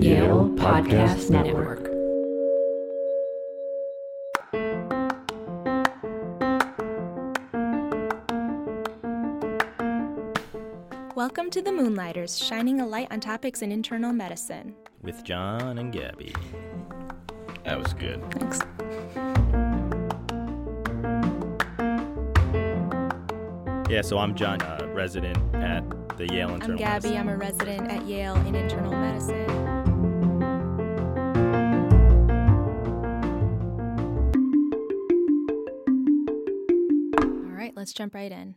Yale Podcast Network. Welcome to the Moonlighters, shining a light on topics in internal medicine. with John and Gabby. That was good. Thanks. Yeah, so I'm John, uh, resident at the Yale I'm Internal Gabby. Medicine. I'm a resident at Yale in internal medicine. Jump right in.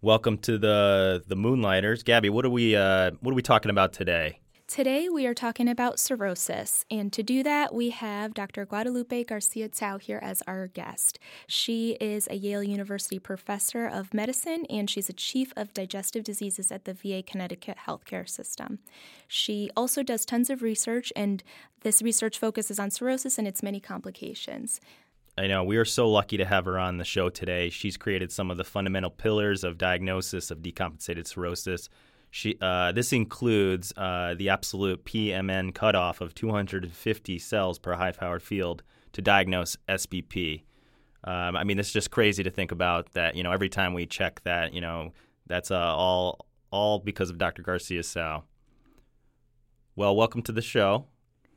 Welcome to the the Moonlighters. Gabby, what are we uh, what are we talking about today? Today we are talking about cirrhosis, and to do that, we have Dr. Guadalupe Garcia Tsao here as our guest. She is a Yale University professor of medicine, and she's a chief of digestive diseases at the VA Connecticut healthcare system. She also does tons of research, and this research focuses on cirrhosis and its many complications. I know we are so lucky to have her on the show today. She's created some of the fundamental pillars of diagnosis of decompensated cirrhosis. She, uh, this includes uh, the absolute PMN cutoff of 250 cells per high-powered field to diagnose SBP. Um, I mean, it's just crazy to think about that. You know, every time we check that, you know, that's uh, all all because of Dr. Garcia Tsao. Well, welcome to the show.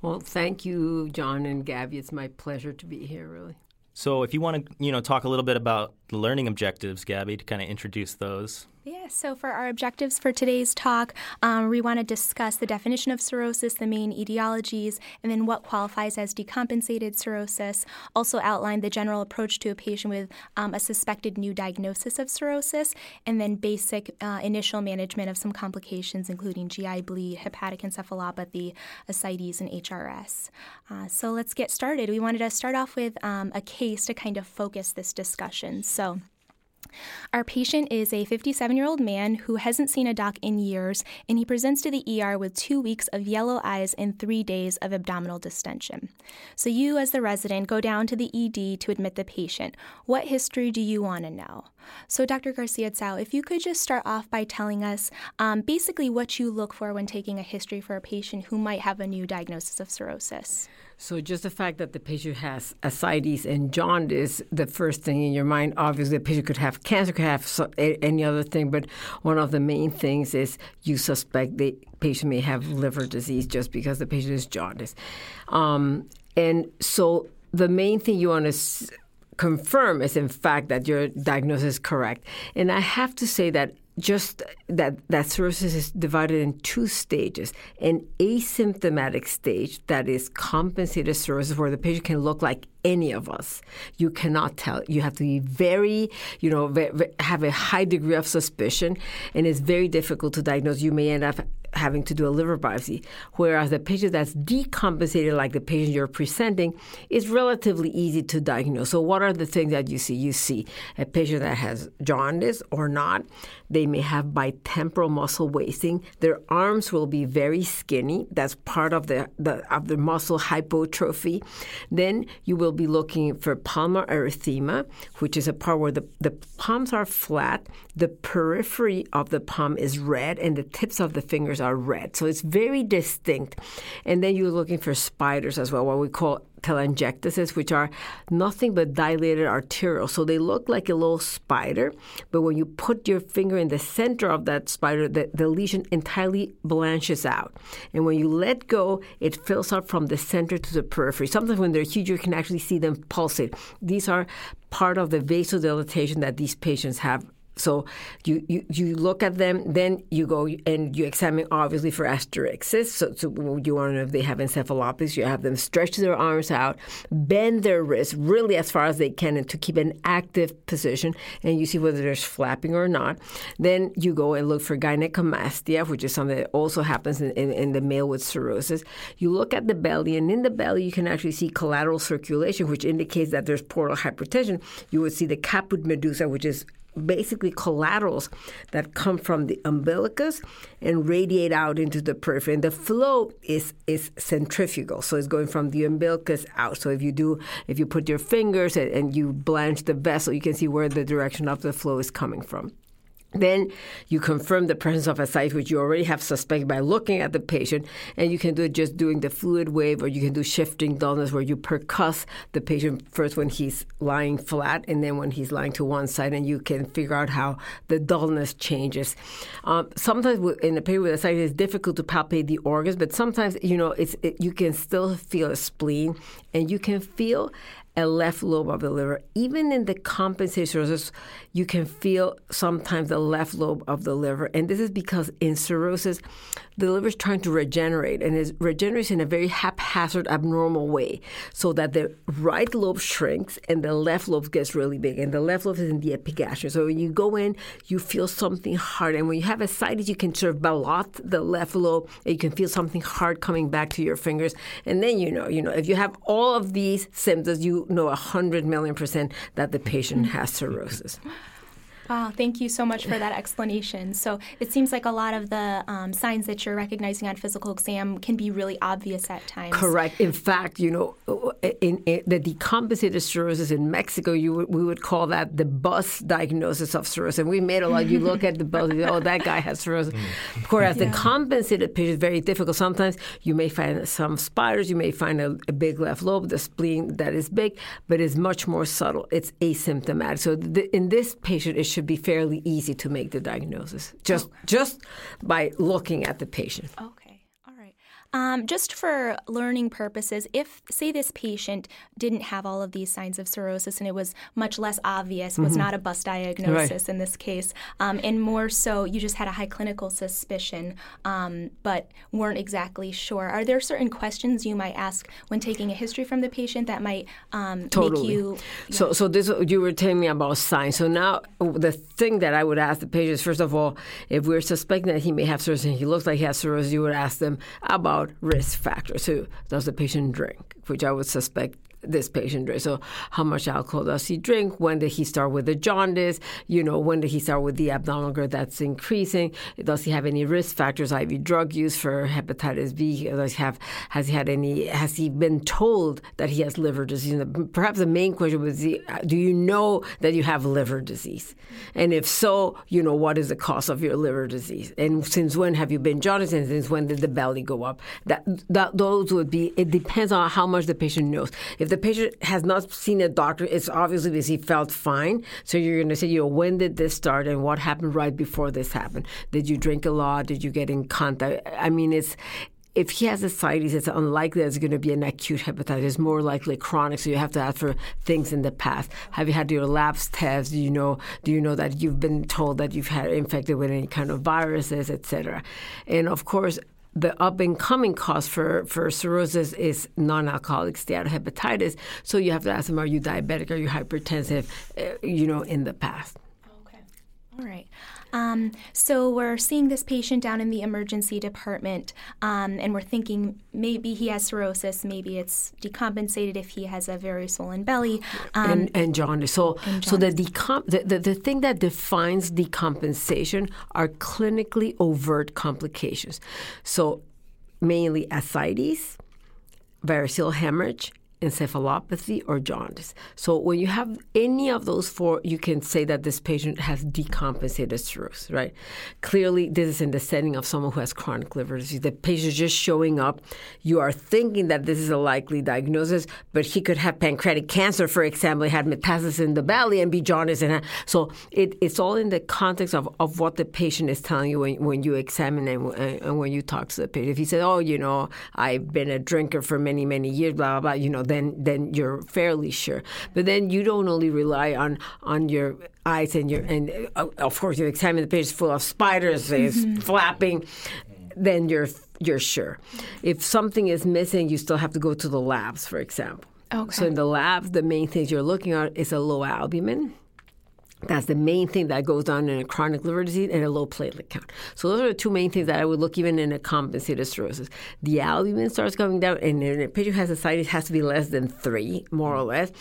Well, thank you, John and Gabby. It's my pleasure to be here, really. So, if you want to, you know, talk a little bit about the learning objectives, Gabby, to kind of introduce those. Yeah, so for our objectives for today's talk, um, we want to discuss the definition of cirrhosis, the main etiologies, and then what qualifies as decompensated cirrhosis. Also, outline the general approach to a patient with um, a suspected new diagnosis of cirrhosis, and then basic uh, initial management of some complications, including GI bleed, hepatic encephalopathy, ascites, and HRS. Uh, so let's get started. We wanted to start off with um, a case to kind of focus this discussion. So, our patient is a 57 year old man who hasn't seen a doc in years, and he presents to the ER with two weeks of yellow eyes and three days of abdominal distension. So, you, as the resident, go down to the ED to admit the patient. What history do you want to know? So, Dr. Garcia Tsao, if you could just start off by telling us um, basically what you look for when taking a history for a patient who might have a new diagnosis of cirrhosis. So, just the fact that the patient has ascites and jaundice, the first thing in your mind, obviously, the patient could have cancer, could have so, a, any other thing, but one of the main things is you suspect the patient may have liver disease just because the patient is jaundiced. Um, and so, the main thing you want to confirm is, in fact, that your diagnosis is correct. And I have to say that just that that cirrhosis is divided in two stages an asymptomatic stage that is compensated cirrhosis where the patient can look like any of us. You cannot tell. You have to be very you know ve- ve- have a high degree of suspicion and it's very difficult to diagnose. You may end up having to do a liver biopsy whereas the patient that's decompensated like the patient you're presenting is relatively easy to diagnose so what are the things that you see you see a patient that has jaundice or not they may have bitemporal muscle wasting. Their arms will be very skinny. That's part of the, the of the muscle hypertrophy. Then you will be looking for palmar erythema, which is a part where the, the palms are flat, the periphery of the palm is red, and the tips of the fingers are red. So it's very distinct. And then you're looking for spiders as well, what we call telangiectasias, which are nothing but dilated arterioles. So they look like a little spider, but when you put your finger in the center of that spider, the, the lesion entirely blanches out. And when you let go, it fills up from the center to the periphery. Sometimes when they're huge, you can actually see them pulsate. These are part of the vasodilatation that these patients have so you, you, you look at them, then you go and you examine obviously for asterixis. So, so you want to know if they have encephalopathy. You have them stretch their arms out, bend their wrists really as far as they can, and to keep an active position, and you see whether there's flapping or not. Then you go and look for gynecomastia, which is something that also happens in, in, in the male with cirrhosis. You look at the belly, and in the belly you can actually see collateral circulation, which indicates that there's portal hypertension. You would see the caput medusa, which is basically collaterals that come from the umbilicus and radiate out into the periphery. And the flow is is centrifugal, so it's going from the umbilicus out. So if you do, if you put your fingers and, and you blanch the vessel, you can see where the direction of the flow is coming from. Then you confirm the presence of ascites, which you already have suspected by looking at the patient, and you can do it just doing the fluid wave, or you can do shifting dullness, where you percuss the patient first when he's lying flat, and then when he's lying to one side, and you can figure out how the dullness changes. Um, sometimes in a patient with ascites, it's difficult to palpate the organs, but sometimes you know it's it, you can still feel a spleen, and you can feel a left lobe of the liver. Even in the compensated cirrhosis, you can feel sometimes the left lobe of the liver. And this is because in cirrhosis, the liver is trying to regenerate and it regenerates in a very haphazard, abnormal way so that the right lobe shrinks and the left lobe gets really big. And the left lobe is in the epigastrium. So when you go in, you feel something hard. And when you have ascites, you can sort of ballot the left lobe and you can feel something hard coming back to your fingers. And then you know, you know, if you have all of these symptoms, you know 100 million percent that the patient has cirrhosis. Wow, thank you so much for that explanation. So it seems like a lot of the um, signs that you're recognizing on physical exam can be really obvious at times. Correct. In fact, you know, in, in the decompensated cirrhosis in Mexico, you would, we would call that the bus diagnosis of cirrhosis. And we made a lot. You look at the bus, oh, that guy has cirrhosis. Whereas yeah. the compensated patient is very difficult. Sometimes you may find some spiders, you may find a, a big left lobe, the spleen that is big, but it's much more subtle. It's asymptomatic. So the, in this patient, it should be fairly easy to make the diagnosis just okay. just by looking at the patient. Okay. Um, just for learning purposes, if, say, this patient didn't have all of these signs of cirrhosis and it was much less obvious, was mm-hmm. not a bus diagnosis right. in this case, um, and more so you just had a high clinical suspicion um, but weren't exactly sure, are there certain questions you might ask when taking a history from the patient that might um, totally. make you. Yeah. So, so this you were telling me about signs. So now the thing that I would ask the patient is, first of all, if we're suspecting that he may have cirrhosis and he looks like he has cirrhosis, you would ask them about about risk factors. So, does the patient drink? Which I would suspect this patient drink. So how much alcohol does he drink? When did he start with the jaundice? You know, when did he start with the abdominal girth that's increasing? Does he have any risk factors, IV drug use for hepatitis B? Does he have, has he had any, has he been told that he has liver disease? Perhaps the main question was, uh, do you know that you have liver disease? And if so, you know, what is the cause of your liver disease? And since when have you been jaundice? And since when did the belly go up? That, that those would be, it depends on how much the patient knows. If the the patient has not seen a doctor, it's obviously because he felt fine. So you're going to say, you know, when did this start and what happened right before this happened? Did you drink a lot? Did you get in contact? I mean, it's if he has ascites, it's unlikely it's going to be an acute hepatitis. It's more likely chronic. So you have to ask for things in the past. Have you had your labs tests? Do you know? Do you know that you've been told that you've had infected with any kind of viruses, etc. And of course, the up and coming cause for, for cirrhosis is non alcoholic steatohepatitis. So you have to ask them, are you diabetic? Are you hypertensive? Uh, you know, in the past. Okay. All right. Um, so we're seeing this patient down in the emergency department, um, and we're thinking maybe he has cirrhosis, maybe it's decompensated if he has a very swollen belly, um, and, and jaundice. So, and jaundice. so the, decom- the, the the thing that defines decompensation are clinically overt complications. So, mainly ascites, variceal hemorrhage, encephalopathy or jaundice. So when you have any of those four, you can say that this patient has decompensated cirrhosis, right? Clearly, this is in the setting of someone who has chronic liver disease. The patient is just showing up. You are thinking that this is a likely diagnosis, but he could have pancreatic cancer, for example, had metastasis in the belly and be jaundice. So it, it's all in the context of, of what the patient is telling you when, when you examine and, and when you talk to the patient. If he says, oh, you know, I've been a drinker for many, many years, blah, blah, blah, you know, then then you're fairly sure. But then you don't only rely on on your eyes and your and uh, of course you examine the page full of spiders, mm-hmm. flapping. Then you're you're sure. If something is missing, you still have to go to the labs, for example. Okay. So in the labs, the main things you're looking at is a low albumin that's the main thing that goes on in a chronic liver disease and a low platelet count. So those are the two main things that I would look even in a compensated cirrhosis. The albumin starts coming down, and in a patient who has ascites, it has to be less than three, more or less.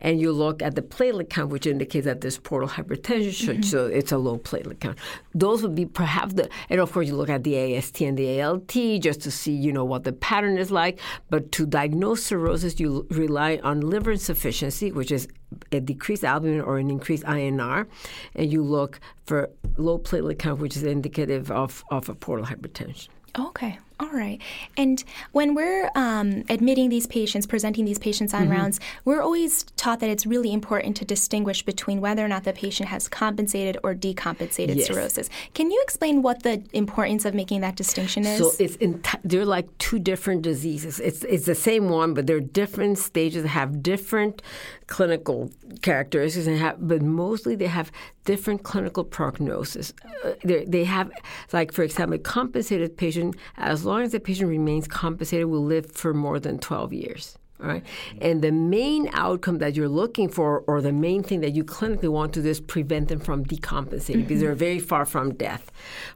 And you look at the platelet count, which indicates that there's portal hypertension, mm-hmm. so it's a low platelet count. Those would be perhaps the, and of course you look at the AST and the ALT just to see, you know, what the pattern is like. But to diagnose cirrhosis, you rely on liver insufficiency, which is a decreased albumin or an increased INR, and you look for low platelet count, which is indicative of, of a portal hypertension. Okay. All right. And when we're um, admitting these patients, presenting these patients on mm-hmm. rounds, we're always taught that it's really important to distinguish between whether or not the patient has compensated or decompensated yes. cirrhosis. Can you explain what the importance of making that distinction is? So it's they're like two different diseases. It's it's the same one, but they're different stages. have different clinical characteristics, and have, but mostly they have different clinical prognosis. Uh, they have, like for example, a compensated patient as long as the patient remains compensated, will live for more than 12 years. Right? And the main outcome that you're looking for, or the main thing that you clinically want to do, is prevent them from decompensating mm-hmm. because they're very far from death.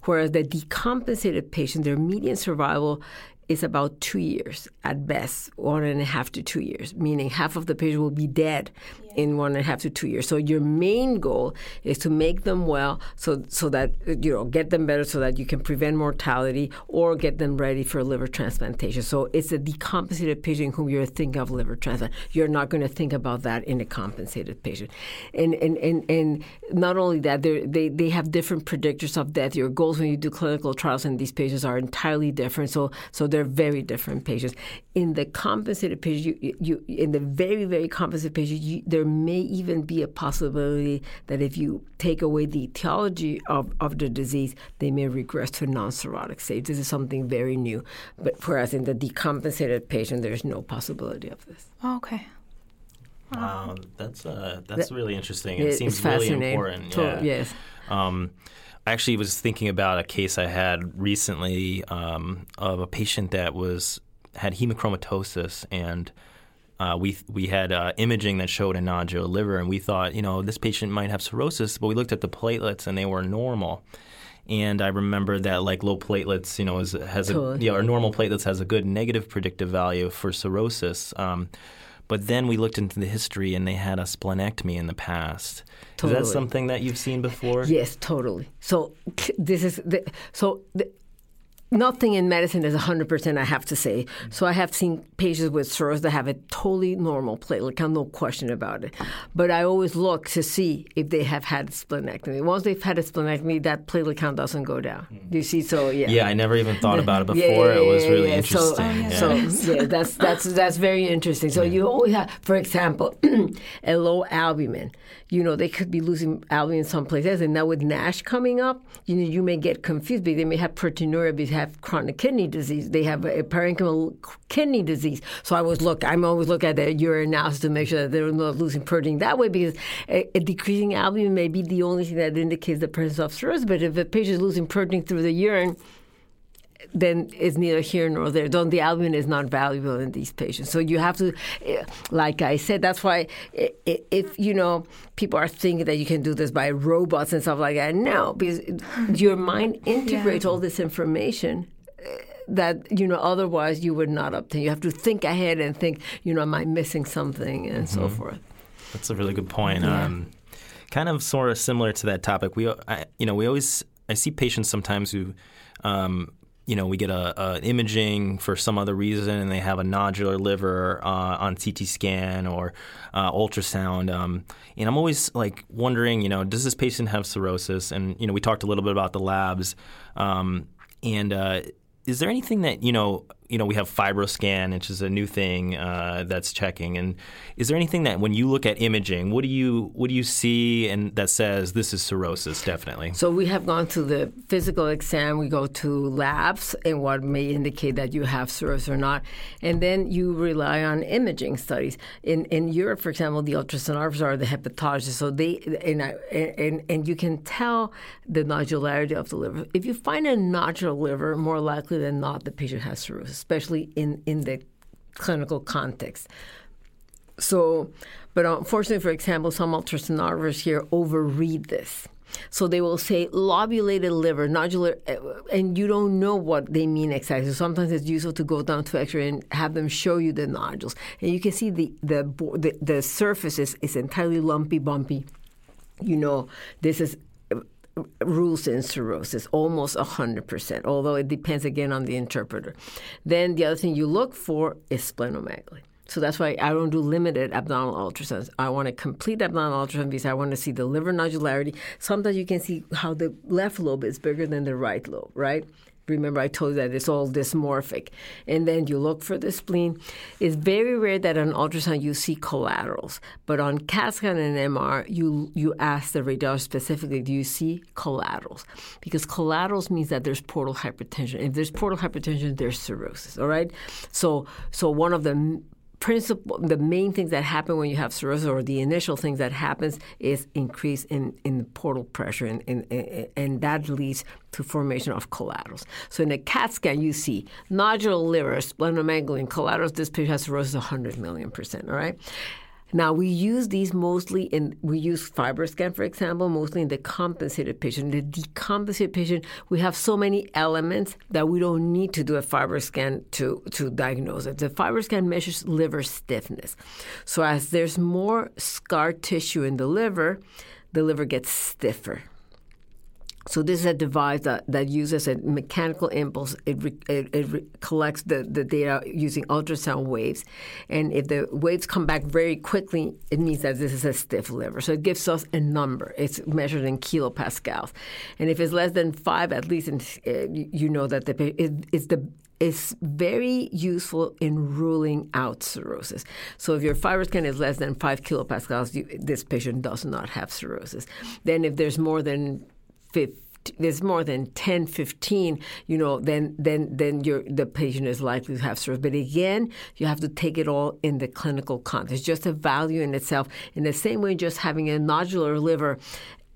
Whereas the decompensated patient, their median survival is about two years at best, one and a half to two years, meaning half of the patient will be dead in one and a half to two years. So your main goal is to make them well, so so that you know get them better, so that you can prevent mortality or get them ready for liver transplantation. So it's a decompensated patient whom you're thinking of liver transplant. You're not going to think about that in a compensated patient, and and and, and not only that, they they have different predictors of death. Your goals when you do clinical trials in these patients are entirely different. So so they're very different patients. In the compensated patient, you, you in the very very compensated patient, you, there may even be a possibility that if you take away the etiology of, of the disease, they may regress to non-cirrhotic state. This is something very new. But whereas in the decompensated patient, there's no possibility of this. okay. Wow, that's uh, that's that, really interesting. It, it seems really important. Yeah. yes. Um, I actually was thinking about a case I had recently um, of a patient that was had hemochromatosis and uh, we we had uh, imaging that showed a nodular liver, and we thought, you know, this patient might have cirrhosis, but we looked at the platelets and they were normal. And I remember that like low platelets, you know, is, has a yeah, or normal platelets has a good negative predictive value for cirrhosis. Um, but then we looked into the history, and they had a splenectomy in the past. Totally. Is that something that you've seen before? Yes, totally. So this is the, so. The, nothing in medicine is 100%, I have to say. So I have seen patients with cirrhosis that have a totally normal platelet count, no question about it. But I always look to see if they have had splenectomy. Once they've had a splenectomy, that platelet count doesn't go down. Mm-hmm. You see, so yeah. Yeah, I never even thought about it before. Yeah, yeah, yeah, it was really interesting. So, so yeah, that's that's that's very interesting. So you always have, for example, a low albumin. You know, they could be losing albumin someplace else, and now with NASH coming up, you know, you may get confused because they may have proteinuria, they have chronic kidney disease. They have a parenchymal kidney disease. So I always look, I'm always looking at the urine analysis to make sure that they're not losing protein that way because a, a decreasing albumin may be the only thing that indicates the presence of cirrhosis. But if a patient is losing protein through the urine, then it's neither here nor there. Don't the albumin is not valuable in these patients. So you have to, eh, like I said, that's why if you know people are thinking that you can do this by robots and stuff like that, no, because your mind integrates yeah. all this information eh, that you know otherwise you would not obtain. You have to think ahead and think, you know, am I missing something and mm-hmm. so forth. That's a really good point. Yeah. Um, kind of sort of similar to that topic. We, I, you know, we always I see patients sometimes who um, you know, we get a, a, imaging for some other reason, and they have a nodular liver uh, on CT scan or uh, ultrasound. Um, and I'm always like wondering, you know, does this patient have cirrhosis? And you know, we talked a little bit about the labs, um, and uh, is there anything that you know you know we have fibroscan which is a new thing uh, that's checking. And is there anything that when you look at imaging what do you what do you see and that says this is cirrhosis definitely? So we have gone to the physical exam. We go to labs and what may indicate that you have cirrhosis or not. And then you rely on imaging studies. In in Europe for example the ultrasonographers are the hepatologists so they and, and and you can tell the nodularity of the liver. If you find a nodular liver more likely than not the patient has cirrhosis especially in, in the clinical context. So, but unfortunately, for example, some ultrasonographers here overread this. So they will say lobulated liver, nodular, eh, and you don't know what they mean exactly. So sometimes it's useful to go down to X-ray and have them show you the nodules, and you can see the the the, the surface is, is entirely lumpy, bumpy. You know, this is rules in cirrhosis, almost 100%, although it depends again on the interpreter. Then the other thing you look for is splenomegaly. So that's why I don't do limited abdominal ultrasounds. I want a complete abdominal ultrasound because I want to see the liver nodularity. Sometimes you can see how the left lobe is bigger than the right lobe, right? Remember, I told you that it's all dysmorphic. And then you look for the spleen. It's very rare that on ultrasound you see collaterals, but on CAT scan and MR, you, you ask the radiologist specifically, do you see collaterals? Because collaterals means that there's portal hypertension. If there's portal hypertension, there's cirrhosis, all right? So, so one of the principle, the main things that happen when you have cirrhosis, or the initial things that happens, is increase in, in portal pressure, and, and, and that leads to formation of collaterals. So in a CAT scan, you see nodular liver, splenomegaly, collaterals. This patient has cirrhosis 100 million percent. All right. Now we use these mostly in we use FibroScan, for example, mostly in the compensated patient. The decompensated patient, we have so many elements that we don't need to do a FibroScan to to diagnose it. The FibroScan measures liver stiffness. So as there's more scar tissue in the liver, the liver gets stiffer. So this is a device that, that uses a mechanical impulse. It, re, it, it re, collects the, the data using ultrasound waves, and if the waves come back very quickly, it means that this is a stiff liver. So it gives us a number. It's measured in kilopascals, and if it's less than five, at least in, uh, you know that the it, it's the is very useful in ruling out cirrhosis. So if your FibroScan is less than five kilopascals, you, this patient does not have cirrhosis. Then if there's more than 50, there's more than 10, 15, you know, then then then the patient is likely to have cirrhosis. But again, you have to take it all in the clinical context. Just a value in itself. In the same way, just having a nodular liver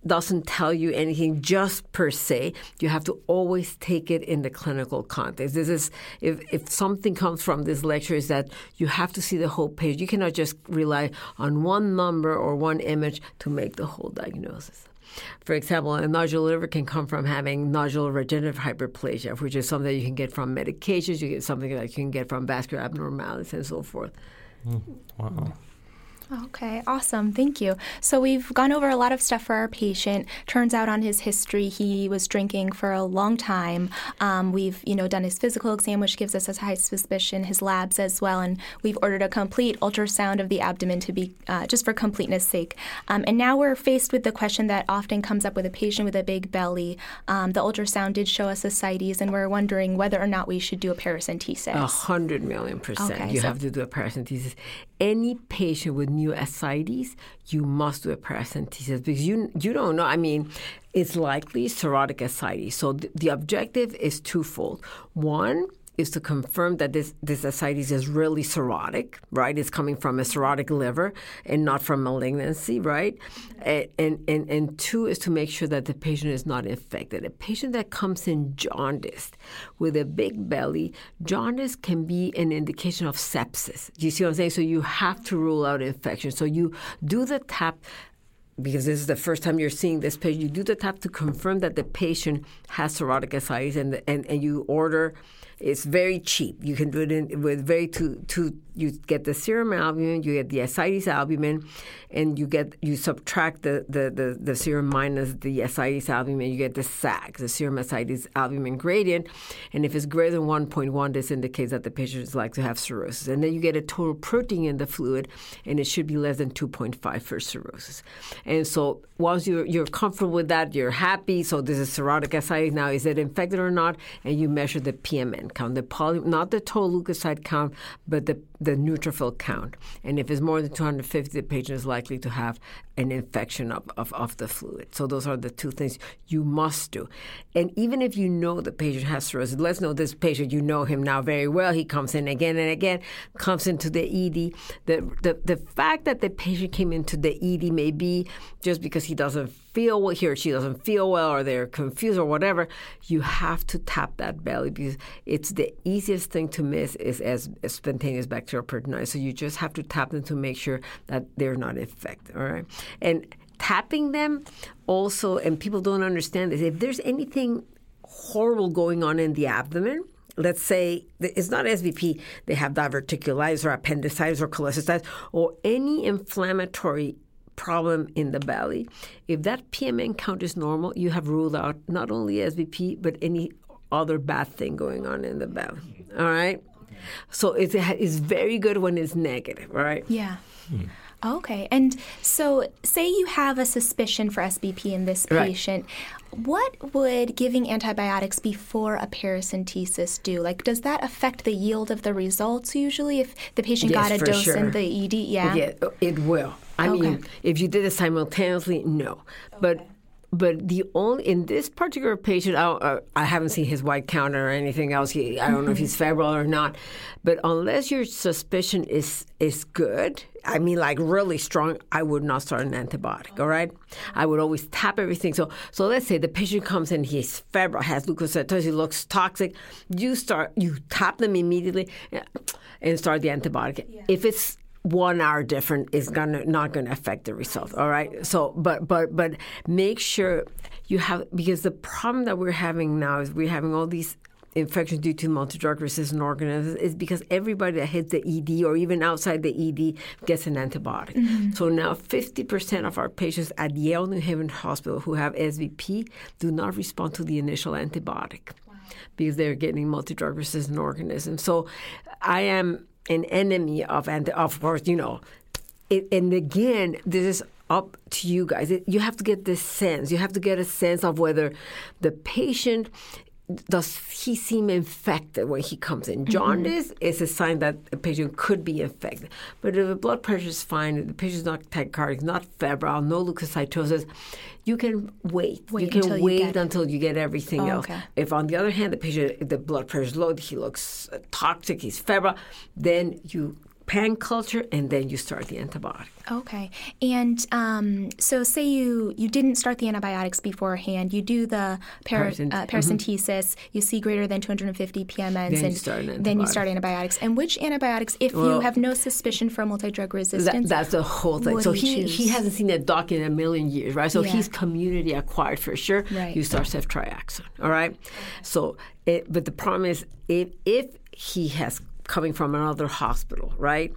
doesn't tell you anything just per se. You have to always take it in the clinical context. This is if, if something comes from this lecture is that you have to see the whole page. You cannot just rely on one number or one image to make the whole diagnosis. For example, a nodular liver can come from having nodular regenerative hyperplasia, which is something you can get from medications, you get something that you can get from vascular abnormalities and so forth. Mm, wow. Okay, awesome. Thank you. So we've gone over a lot of stuff for our patient. Turns out on his history, he was drinking for a long time. Um, we've, you know, done his physical exam, which gives us a high suspicion, his labs as well, and we've ordered a complete ultrasound of the abdomen to be uh, just for completeness sake. Um, and now we're faced with the question that often comes up with a patient with a big belly. Um, the ultrasound did show us ascites, and we're wondering whether or not we should do a paracentesis. A hundred million percent. Okay, you so have to do a paracentesis. Any patient with new ascites, you must do a paracentesis because you you don't know. I mean, it's likely cirrhotic ascites. So th- the objective is twofold. One is to confirm that this, this ascites is really cirrhotic, right? It's coming from a cirrhotic liver and not from malignancy, right? And, and, and, two is to make sure that the patient is not infected. A patient that comes in jaundiced with a big belly, jaundice can be an indication of sepsis. Do you see what I'm saying? So you have to rule out infection. So you do the tap because this is the first time you're seeing this patient, you do the tap to confirm that the patient has cirrhotic ascites and, and, and you order – it's very cheap. You can do it in, with very two two. You get the serum albumin, you get the ascites albumin, and you get you subtract the, the, the, the serum minus the ascites albumin. You get the SAG, the serum ascites albumin gradient, and if it's greater than 1.1, this indicates that the patient is likely to have cirrhosis. And then you get a total protein in the fluid, and it should be less than 2.5 for cirrhosis. And so once you're you're comfortable with that, you're happy. So this is cirrhotic ascites. Now, is it infected or not? And you measure the PMN count, the poly, not the total leukocyte count, but the, the neutrophil count. And if it's more than 250, the patient is likely to have an infection of, of, of the fluid. So those are the two things you must do. And even if you know the patient has cirrhosis, let's know this patient, you know him now very well. He comes in again and again, comes into the ED. The, the, the fact that the patient came into the ED may be just because he doesn't feel well, he or she doesn't feel well, or they're confused, or whatever, you have to tap that belly because it's the easiest thing to miss is as, as spontaneous bacterial peritonitis. So you just have to tap them to make sure that they're not infected. All right, and tapping them also, and people don't understand this. If there's anything horrible going on in the abdomen, let's say it's not SBP, they have diverticulitis or appendicitis or cholecystitis or any inflammatory problem in the belly. If that PMN count is normal, you have ruled out not only SBP, but any other bad thing going on in the belly. All right? So it's, it's very good when it's negative, right? Yeah. Hmm. Okay. And so, say you have a suspicion for SBP in this patient, Right. What would giving antibiotics before a paracentesis do? Like, does that affect the yield of the results usually if the patient Yes, got a dose sure. in the ED? Yeah. Yeah, it will. I Okay. mean, if you did it simultaneously, no. But but the only in this particular patient, I, uh, I haven't seen his white count or anything else. He, I don't know if he's febrile or not. But unless your suspicion is is good, I mean, like really strong, I would not start an antibiotic. All right, I would always tap everything. So so let's say the patient comes in, he's febrile, has leukocytosis, he looks toxic. You start, you tap them immediately, uh, and start the antibiotic. If it's one hour different is gonna not gonna affect the result. All right. So, but but but make sure you have because the problem that we're having now is we're having all these infections due to multi-drug resistant organisms is because everybody that hits the ED or even outside the ED gets an antibiotic. Mm-hmm. So now 50% of our patients at Yale New Haven Hospital who have SBP do not respond to the initial antibiotic because they're getting multi-drug resistant organisms. So I am an enemy of, and of course, you know, it, and again, this is up to you guys. It, you have to get this sense. You have to get a sense of whether the patient does he seem infected when he comes in. Mm-hmm. Jaundice is a sign that a patient could be infected. But if the blood pressure is fine, the patient is not tachycardic, not febrile, no leukocytosis, you can wait. Wait you can until you wait get- until you get everything Oh, else. okay. If on the other hand the patient the blood pressure is low, he looks toxic, he's febrile, then you pan culture and then you start the antibiotic. Okay. And um, so, say you you didn't start the antibiotics beforehand. You do the para, uh, paracentesis. You see greater than 250 PMNs, Then you and start an then you start antibiotics. And which antibiotics, if you have no suspicion for multi-drug That, resistance, that's the whole thing. So you he, he hasn't seen a doc in a million years, right? So Yeah. he's community acquired for sure. Right. You start ceftriaxone, all right? So, it, but the problem is if if he has coming from another hospital, right?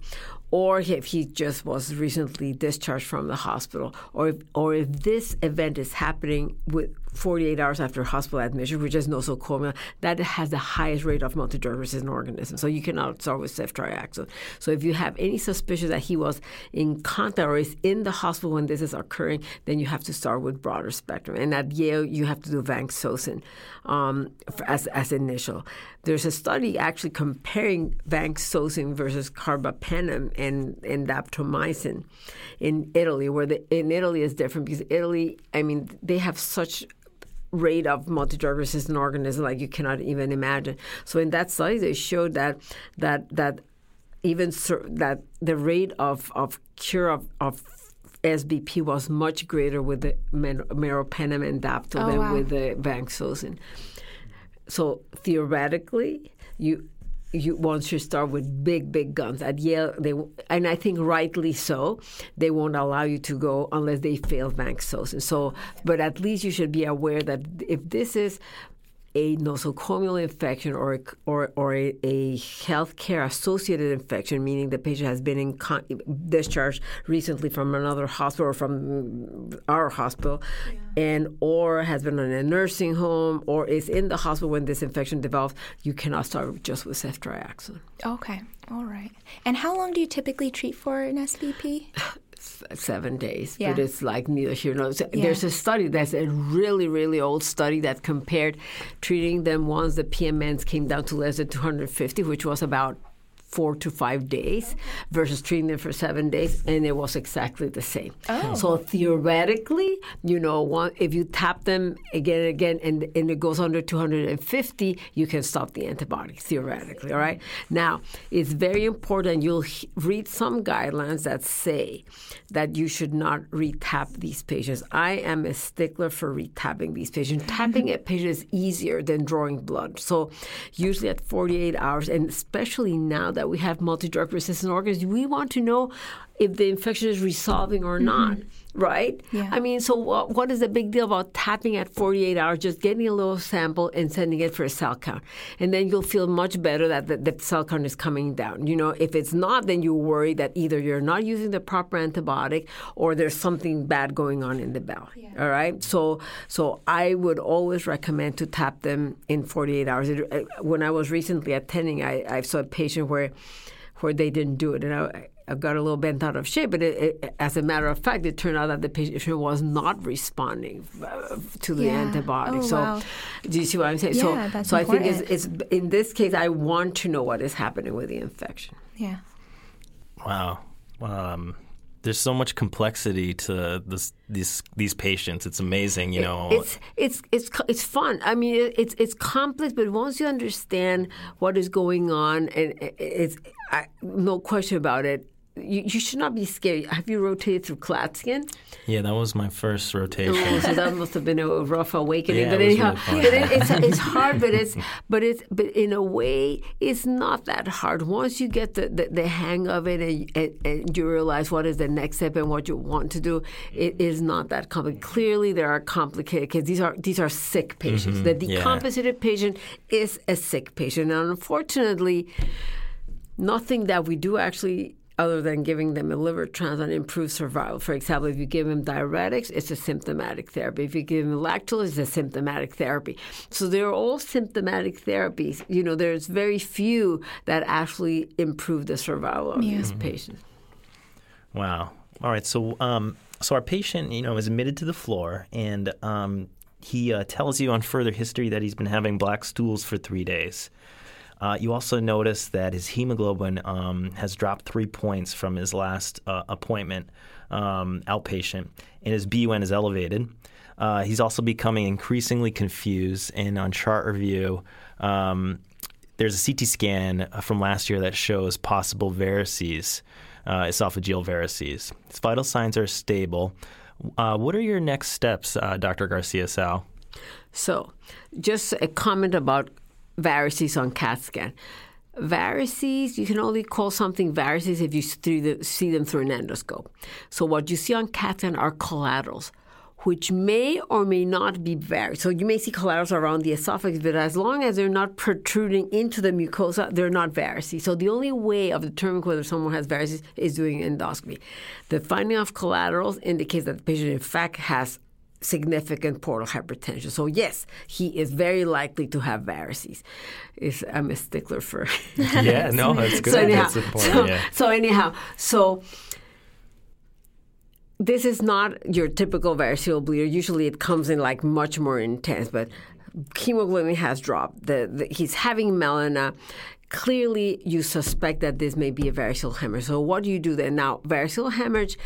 Or if he just was recently discharged from the hospital, or if, or if this event is happening with 48 hours after hospital admission, which is nosocomial, that has the highest rate of multi-drug resistant organisms. So you cannot start with ceftriaxone. So if you have any suspicion that he was in contact or is in the hospital when this is occurring, then you have to start with broader spectrum. And at Yale, you have to do vancomycin um, as, as initial. There's a study actually comparing vancomycin versus carbapenem and, and daptomycin in Italy, where the, in Italy is different because Italy, I mean, they have such rate of multi-drug resistant organisms like you cannot even imagine. So in that study, they showed that that that even sur- that the rate of, of cure of, of SBP was much greater with the mer- meropenem and dapto Oh, than wow. with the vancomycin. So theoretically, you you once you start with big big guns at Yale, they and I think rightly so, they won't allow you to go unless they fail vancomycin. So, but at least you should be aware that if this is a nosocomial infection or a, or or a, a healthcare associated infection, meaning the patient has been in con- discharged recently from another hospital or from our hospital, and or has been in a nursing home or is in the hospital when this infection develops, you cannot start just with ceftriaxone. okay, all right. And how long do you typically treat for an SBP? seven days, Yeah. but it's like neither here nor there. Yeah. There's a study that's a really, really old study that compared treating them once the PMNs came down to less than 250, which was about four to five days, versus treating them for seven days, and it was exactly the same. Oh. So theoretically, you know, one, if you tap them again and again, and, and it goes under 250, you can stop the antibiotic theoretically. All right. Now it's very important. You'll he- read some guidelines that say that you should not retap these patients. I am a stickler for retapping these patients. Tapping a patient is easier than drawing blood. So usually at 48 hours, and especially now that we have multi-drug resistant organs, we want to know if the infection is resolving or not. Right? Yeah. I mean, so what, what is the big deal about tapping at 48 hours, just getting a little sample and sending it for a cell count? And then you'll feel much better that the, the cell count is coming down. You know, if it's not, then you worry that either you're not using the proper antibiotic or there's something bad going on in the belly. All right. So, so I would always recommend to tap them in 48 hours. It, uh, when I was recently attending, I, I saw a patient where, where they didn't do it, and I, I got a little bent out of shape. But it, it, as a matter of fact, it turned out that the patient was not responding uh, to the Yeah. antibiotic. Oh, so, wow. do you see what I'm saying? Yeah, so, that's so I think it's, it's in this case, I want to know what is happening with the infection. Yeah. Wow. Um, there's so much complexity to this, these these patients. It's amazing, you know. It's it's it's it's fun. I mean, it's it's complex, but once you understand what is going on, and it's I, no question about it. You, you should not be scared. Have you rotated through Klatskin? yeah, that was my first rotation. Oh, so that must have been a rough awakening. Yeah, but anyhow, really but it, it's it's hard, but it's but it's but in a way, it's not that hard. Once you get the, the, the hang of it and, and, and you realize what is the next step and what you want to do, it is not that complicated. Clearly, there are complicated because these are these are sick patients. The Mm-hmm. yeah. decompensated patient is a sick patient, and unfortunately, nothing that we do actually other than giving them a liver transplant improves survival. For example, if you give them diuretics, it's a symptomatic therapy. If you give them lactose, it's a symptomatic therapy. So they're all symptomatic therapies. You know, there's very few that actually improve the survival of these patients. Wow. All right. So, um, so our patient, you know, is admitted to the floor, and um, he uh, tells you on further history that he's been having black stools for three days. Uh, you also notice that his hemoglobin um, has dropped three points from his last uh, appointment, um, outpatient, and his BUN is elevated. Uh, he's also becoming increasingly confused, and on chart review, um, there's a CT scan uh, from last year that shows possible varices, uh, esophageal varices. His vital signs are stable. Uh, what are your next steps, Dr. Garcia Tsao? So, just a comment about varices on CAT scan. Varices, you can only call something varices if you see them through an endoscope. So, what you see on CAT scan are collaterals, which may or may not be varices. So, you may see collaterals around the esophagus, but as long as they're not protruding into the mucosa, they're not varices. So, the only way of determining whether someone has varices is doing endoscopy. The finding of collaterals indicates that the patient, in fact, has significant portal hypertension. So yes, he is very likely to have varices. Is I'm a stickler for. Yeah, no, that's good. so anyhow, That's so, yeah. so anyhow, so this is not your typical variceal bleeder. Usually, it comes in like much more intense, but hemoglobin has dropped. The, the, he's having melena. Clearly, you suspect that this may be a variceal hemorrhage. So, what do you do then? Now, variceal hemorrhage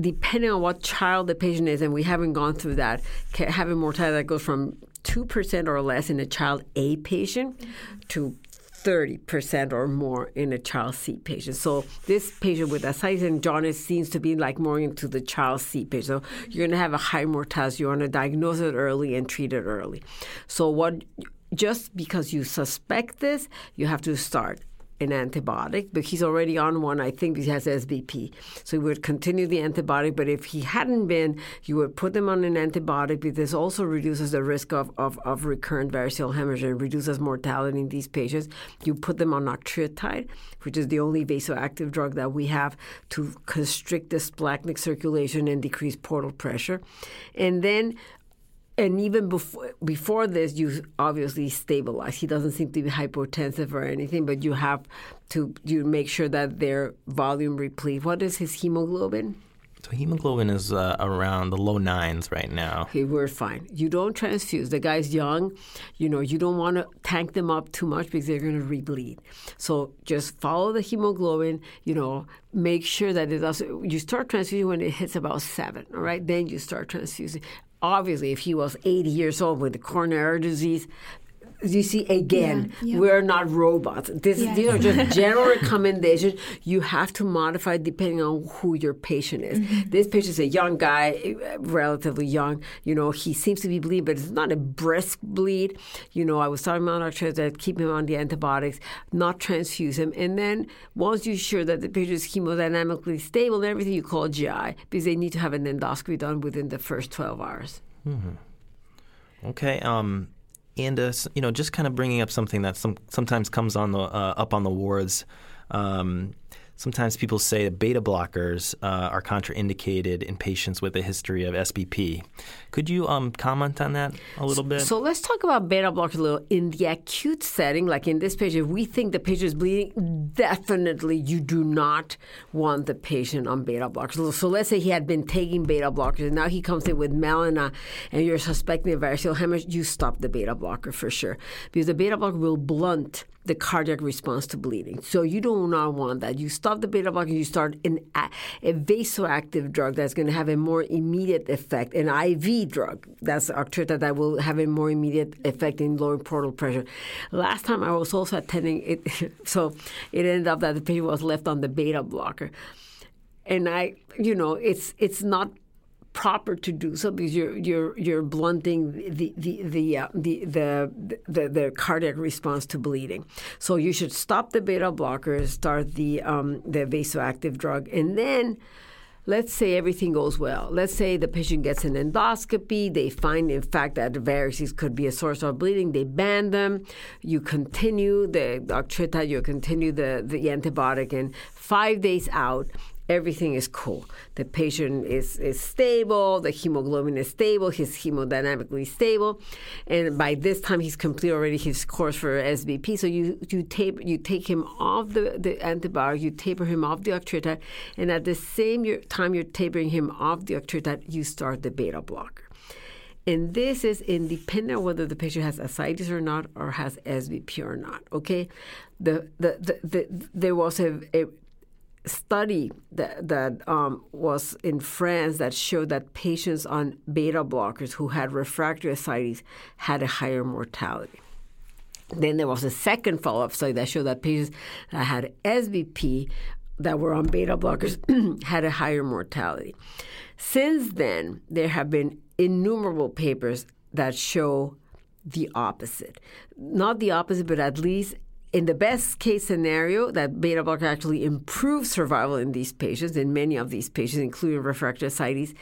depending on what child the patient is, and we haven't gone through that, can have a mortality that goes from 2% or less in a child A patient to 30% or more in a child C patient. So this patient with ascites and jaundice seems to be like more into the child C patient. So you're going to have a high mortality. You want to diagnose it early and treat it early. So what just because you suspect this, you have to start an antibiotic, but he's already on one, I think, he has SBP. So he would continue the antibiotic, but if he hadn't been, you would put them on an antibiotic because this also reduces the risk of, of, of recurrent variceal hemorrhage and reduces mortality in these patients. You put them on octreotide, which is the only vasoactive drug that we have to constrict the splenic circulation and decrease portal pressure. And then and even before before this, you obviously stabilize. He doesn't seem to be hypotensive or anything, but you have to you make sure that their volume replete. What is his hemoglobin? So hemoglobin is uh, around the low nines right now. Okay, we're fine. You don't transfuse. The guy's young. You know, you don't want to tank them up too much because they're going to rebleed. So just follow the hemoglobin. You know, make sure that it does. You start transfusing when it hits about seven. All right, then you start transfusing. Obviously, if he was 80 years old with coronary disease, you see again Yeah, yeah. we're not robots this, Yes. these are just general recommendations you have to modify depending on who your patient is Mm-hmm. this patient is a young guy uh, relatively young you know he seems to be bleeding but it's not a brisk bleed you know i was talking about our doctors that keep him on the antibiotics not transfuse him and then once you're sure that the patient is hemodynamically stable and everything you call gi because they need to have an endoscopy done within the first 12 hours Okay. Um, and uh, you know, just kind of bringing up something that some sometimes comes on the uh, up on the wards. Um, sometimes people say that beta blockers uh, are contraindicated in patients with a history of SBP. Could you um, comment on that a little bit? So let's talk about beta blockers a little. In the acute setting, like in this patient, if we think the patient is bleeding, definitely you do not want the patient on beta blockers. So let's say he had been taking beta blockers and now he comes in with melena and you're suspecting a variceal hemorrhage, you stop the beta blocker for sure. Because the beta blocker will blunt the cardiac response to bleeding. So you do not want that. You stop the beta blocker, you start an, a, vasoactive drug that's going to have a more immediate effect, an IV drug that's Octreotide that will have a more immediate effect in lowering portal pressure. Last time I was also attending it, so it ended up that the patient was left on the beta blocker, and I, you know, it's it's not proper to do so because you're you're you're blunting the the the uh, the, the the the cardiac response to bleeding. So you should stop the beta blockers, start the um, the vasoactive drug, and then. Let's say everything goes well. Let's say the patient gets an endoscopy. They find, in fact, that the varices could be a source of bleeding. They ban them. You continue the octreotide. You continue the, the antibiotic, and five days out, everything is cool. The patient is, is stable, the hemoglobin is stable, he's hemodynamically stable, and by this time he's completed already his course for SBP. So you you tape you take him off the, the antibiotic, you taper him off the octreotide, and at the same year- time you're tapering him off the octreotide, you start the beta blocker. And this is independent of whether the patient has ascites or not, or has SBP or not. Okay, the the, the, the there was a, a study that, that um, was in France that showed that patients on beta blockers who had refractory ascites had a higher mortality. Then there was a second follow up study that showed that patients that had SBP that were on beta blockers had a higher mortality. Since then, there have been innumerable papers that show the opposite. Not the opposite, but at least in the best case scenario, that beta blocker actually improves survival in these patients, in many of these patients, including refractory ascites,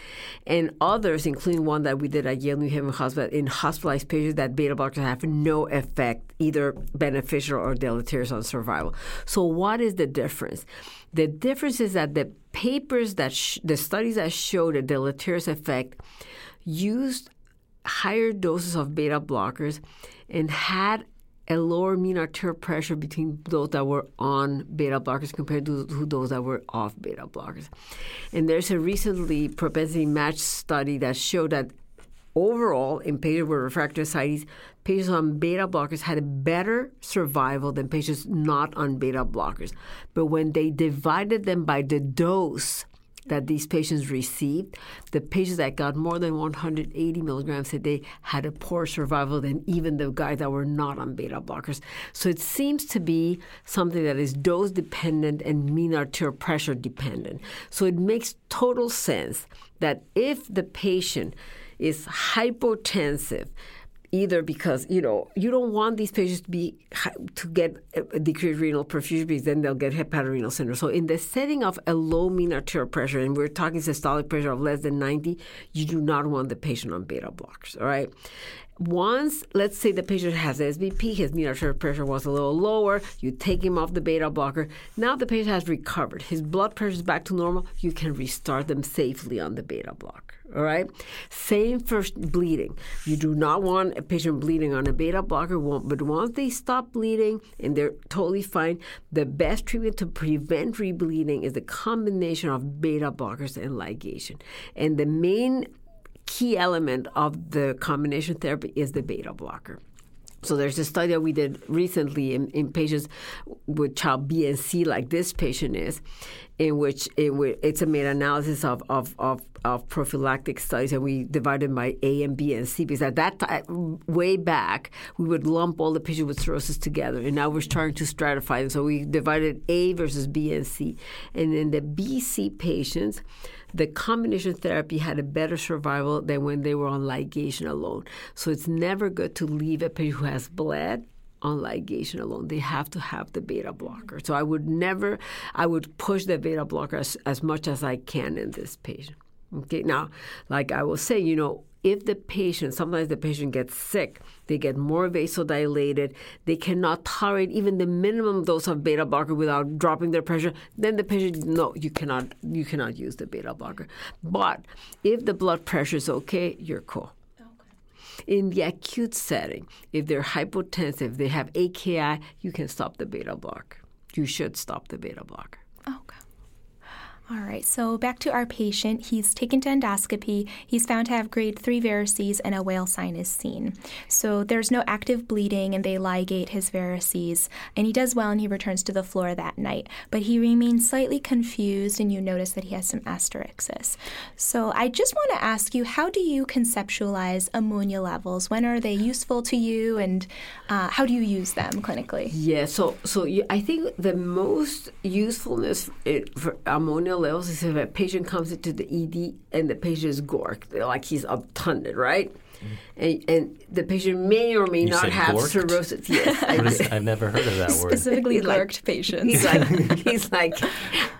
and others, including one that we did at Yale New Haven Hospital in hospitalized patients, that beta blockers have no effect, either beneficial or deleterious on survival. So, what is the difference? The difference is that the papers that sh- the studies that showed a deleterious effect used higher doses of beta blockers and had a lower mean arterial pressure between those that were on beta blockers compared to, to those that were off beta blockers. And there's a recently propensity match study that showed that overall in patients with refractory ascites, patients on beta blockers had a better survival than patients not on beta blockers. But when they divided them by the dose that these patients received, the patients that got more than 180 milligrams a day had a poor survival than even the guys that were not on beta blockers. So it seems to be something that is dose dependent and mean arterial pressure dependent. So it makes total sense that if the patient is hypotensive, either because you know you don't want these patients to be to get a decreased renal perfusion because then they'll get hepatorenal syndrome. So in the setting of a low mean arterial pressure, and we're talking systolic pressure of less than 90, you do not want the patient on beta blockers. All right. Once, let's say the patient has SBP, his mean arterial pressure was a little lower, you take him off the beta blocker. Now the patient has recovered. His blood pressure is back to normal. You can restart them safely on the beta blocker. All right. Same for bleeding. You do not want a patient bleeding on a beta blocker, but once they stop bleeding and they're totally fine, the best treatment to prevent rebleeding is the combination of beta blockers and ligation. And the main key element of the combination therapy is the beta blocker. So there's a study that we did recently in, in patients with child B and C, like this patient is, in which it, it's a meta-analysis of, of, of, of, prophylactic studies, and we divided by A and B and C because at that time, way back, we would lump all the patients with cirrhosis together, and now we're starting to stratify them. So we divided A versus B and C, and then the B C patients the combination therapy had a better survival than when they were on ligation alone. So it's never good to leave a patient who has bled on ligation alone. They have to have the beta blocker. So I would never, I would push the beta blocker as, as much as I can in this patient. Okay, now, like I was saying, you know, if the patient, sometimes the patient gets sick, they get more vasodilated, they cannot tolerate even the minimum dose of beta blocker without dropping their pressure, then the patient, no, you cannot, you cannot use the beta blocker. But if the blood pressure is okay, you're cool. In the acute setting, if they're hypotensive, they have AKI, you can stop the beta blocker. You should stop the beta blocker. Okay. All right, so back to our patient. He's taken to endoscopy. He's found to have grade 3 varices and a whale sign is seen. So there's no active bleeding and they ligate his varices. And he does well and he returns to the floor that night. But he remains slightly confused and you notice that he has some asterixis. So I just want to ask you how do you conceptualize ammonia levels? When are they useful to you and uh, how do you use them clinically? Yeah, so, so you, I think the most usefulness for ammonia levels if a patient comes into the ED and the patient is gork, like he's obtunded, right? And, and, the patient may or may you not have gorked? cirrhosis. Yes, I've never heard of that word. Specifically, he's gorked like, patients. He's like he's like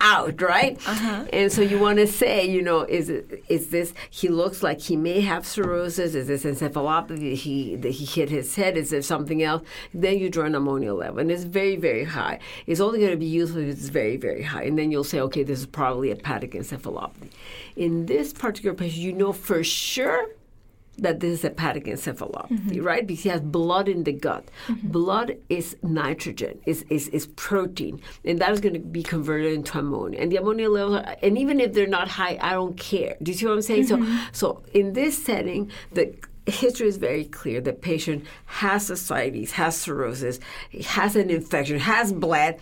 out, right? Uh-huh. And so you want to say, you know, is it, is this? He looks like he may have cirrhosis. Is this encephalopathy? He he hit his head. Is there something else? Then you draw an ammonia level, and it's very very high. It's only going to be useful if it's very very high, and then you'll say, okay, this is probably hepatic encephalopathy. In this particular patient, you know for sure that this is hepatic encephalopathy, mm-hmm. right? Because he has blood in the gut. Mm-hmm. Blood is nitrogen, is, is, is protein, and that is going to be converted into ammonia. And the ammonia levels, are, and even if they're not high, I don't care. Do you see what I'm saying? Mm-hmm. So, so in this setting, the history is very clear. The patient has ascites, has cirrhosis, has an infection, has bled,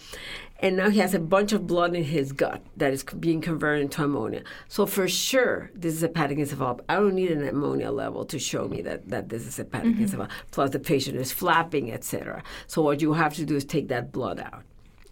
and now he has a bunch of blood in his gut that is being converted into ammonia. So for sure, this is hepatic encephalopathy. I don't need an ammonia level to show me that, that this is hepatic mm-hmm. encephalopathy. Plus, the patient is flapping, etc. So what you have to do is take that blood out.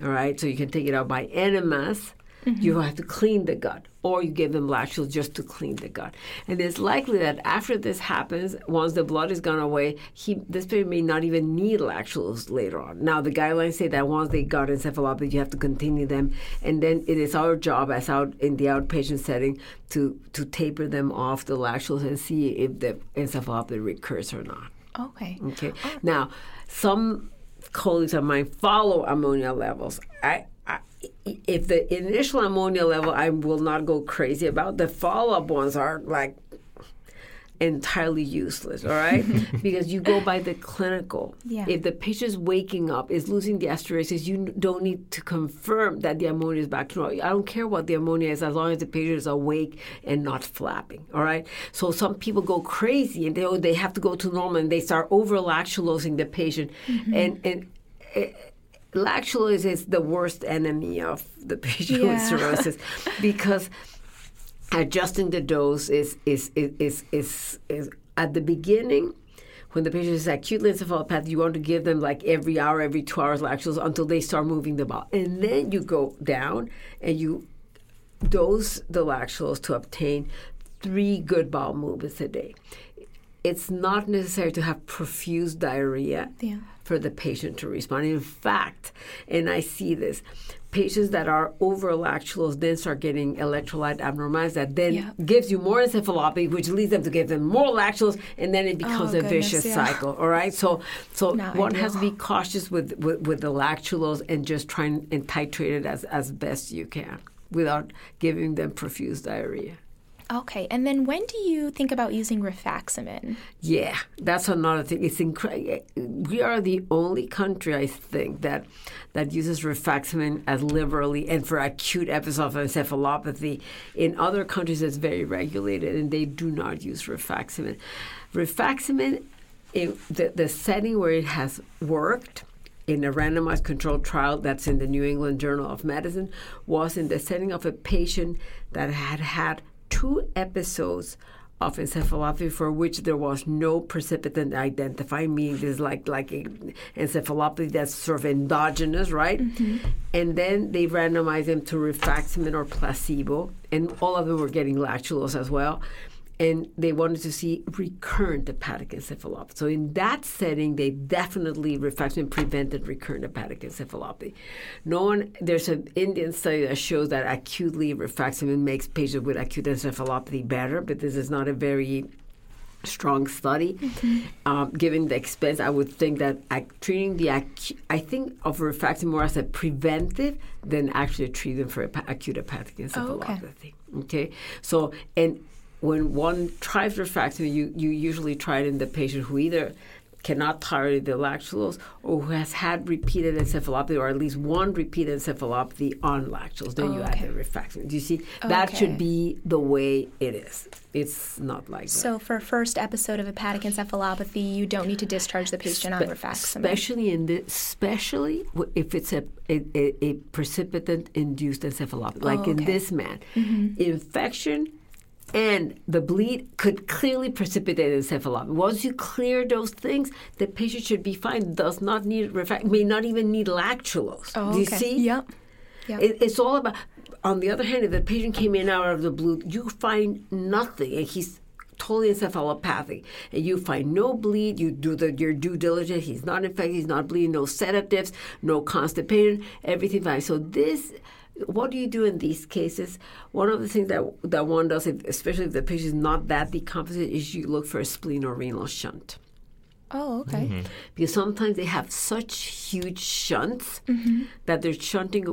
All right, so you can take it out by enemas Mm-hmm. You have to clean the gut, or you give them lactulose just to clean the gut. And it's likely that after this happens, once the blood is gone away, he, this patient may not even need lactulose later on. Now, the guidelines say that once they got encephalopathy, you have to continue them, and then it is our job as out in the outpatient setting to to taper them off the lactulose and see if the encephalopathy recurs or not. Okay. Okay. Oh. Now, some colleagues of mine follow ammonia levels. I if the initial ammonia level I will not go crazy about, the follow up ones are like entirely useless, all right? because you go by the clinical. Yeah. If the patient's waking up, is losing the asterixis, you don't need to confirm that the ammonia is back to normal. I don't care what the ammonia is as long as the patient is awake and not flapping, all right? So some people go crazy and they, oh, they have to go to normal and they start over lactulosing the patient. Mm-hmm. And, and it, eh, lactulose is the worst enemy of the patient yeah. with cirrhosis because adjusting the dose is is is is, is, is at the beginning when the patient is acutely encephalopathic, you want to give them like every hour, every two hours lactulose until they start moving the bowel. And then you go down and you dose the lactulose to obtain three good bowel movements a day. It's not necessary to have profuse diarrhea. Yeah for the patient to respond. In fact, and I see this, patients that are over lactulose then start getting electrolyte abnormalities that then yeah. gives you more encephalopathy, which leads them to give them more lactulose, and then it oh, becomes oh, a goodness, vicious yeah. cycle. All right, so so Not one ideal. has to be cautious with, with, with the lactulose and just try and titrate it as as best you can without giving them profuse diarrhea. Okay, and then when do you think about using rifaximin? Yeah, that's another thing. It's incredible. We are the only country, I think, that that uses rifaximin as liberally and for acute episodes of encephalopathy. In other countries, it's very regulated, and they do not use rifaximin. Rifaximin it, the, the setting where it has worked in a randomized controlled trial that's in the New England Journal of Medicine was in the setting of a patient that had had two episodes of encephalopathy for which there was no precipitant identified, meaning this is like like encephalopathy that's sort of endogenous, right? Mm-hmm. And then they randomized them to rifaximin or placebo, and all of them were getting lactulose as well. And they wanted to see recurrent hepatic encephalopathy. So in that setting, they definitely rifaximin prevented recurrent hepatic encephalopathy. No one there's an Indian study that shows that acutely rifaximin makes patients with acute encephalopathy better, but this is not a very strong study. Um, given the expense, I would think that ac- treating the acute, I think of rifaximin more as a preventive than actually treating for hepa- acute hepatic Oh, encephalopathy. okay. so and when one tries rifaximin, you you usually try it in the patient who either cannot tolerate the lactulose or who has had repeated encephalopathy or at least one repeated encephalopathy on lactulose. Then you oh, add the rifaximin. Do you see? That Okay. should be the way it is. It's not like that. So for first episode of hepatic encephalopathy, you don't need to discharge the patient on Spe- rifaximin. Especially in the, especially if it's a a, a, precipitant induced encephalopathy, like in Oh, okay. this man, mm-hmm. infection. And the bleed could clearly precipitate encephalopathy. Once you clear those things, the patient should be fine. Does not need rifax, may not even need lactulose. Oh, Do you okay. see? Yep. Yep. It, it's all about. On the other hand, if the patient came in out of the blue, you find nothing, and he's totally encephalopathic, and you find no bleed. You do the your due diligence. He's not infected. He's not bleeding. No sedatives. No constipation. Everything fine. So this. What do you do in these cases? One of the things that that one does, if, especially if the patient is not that decompensated, is you look for a splenorenal shunt oh, okay. because sometimes they have such huge shunts Mm-hmm. that they're shunting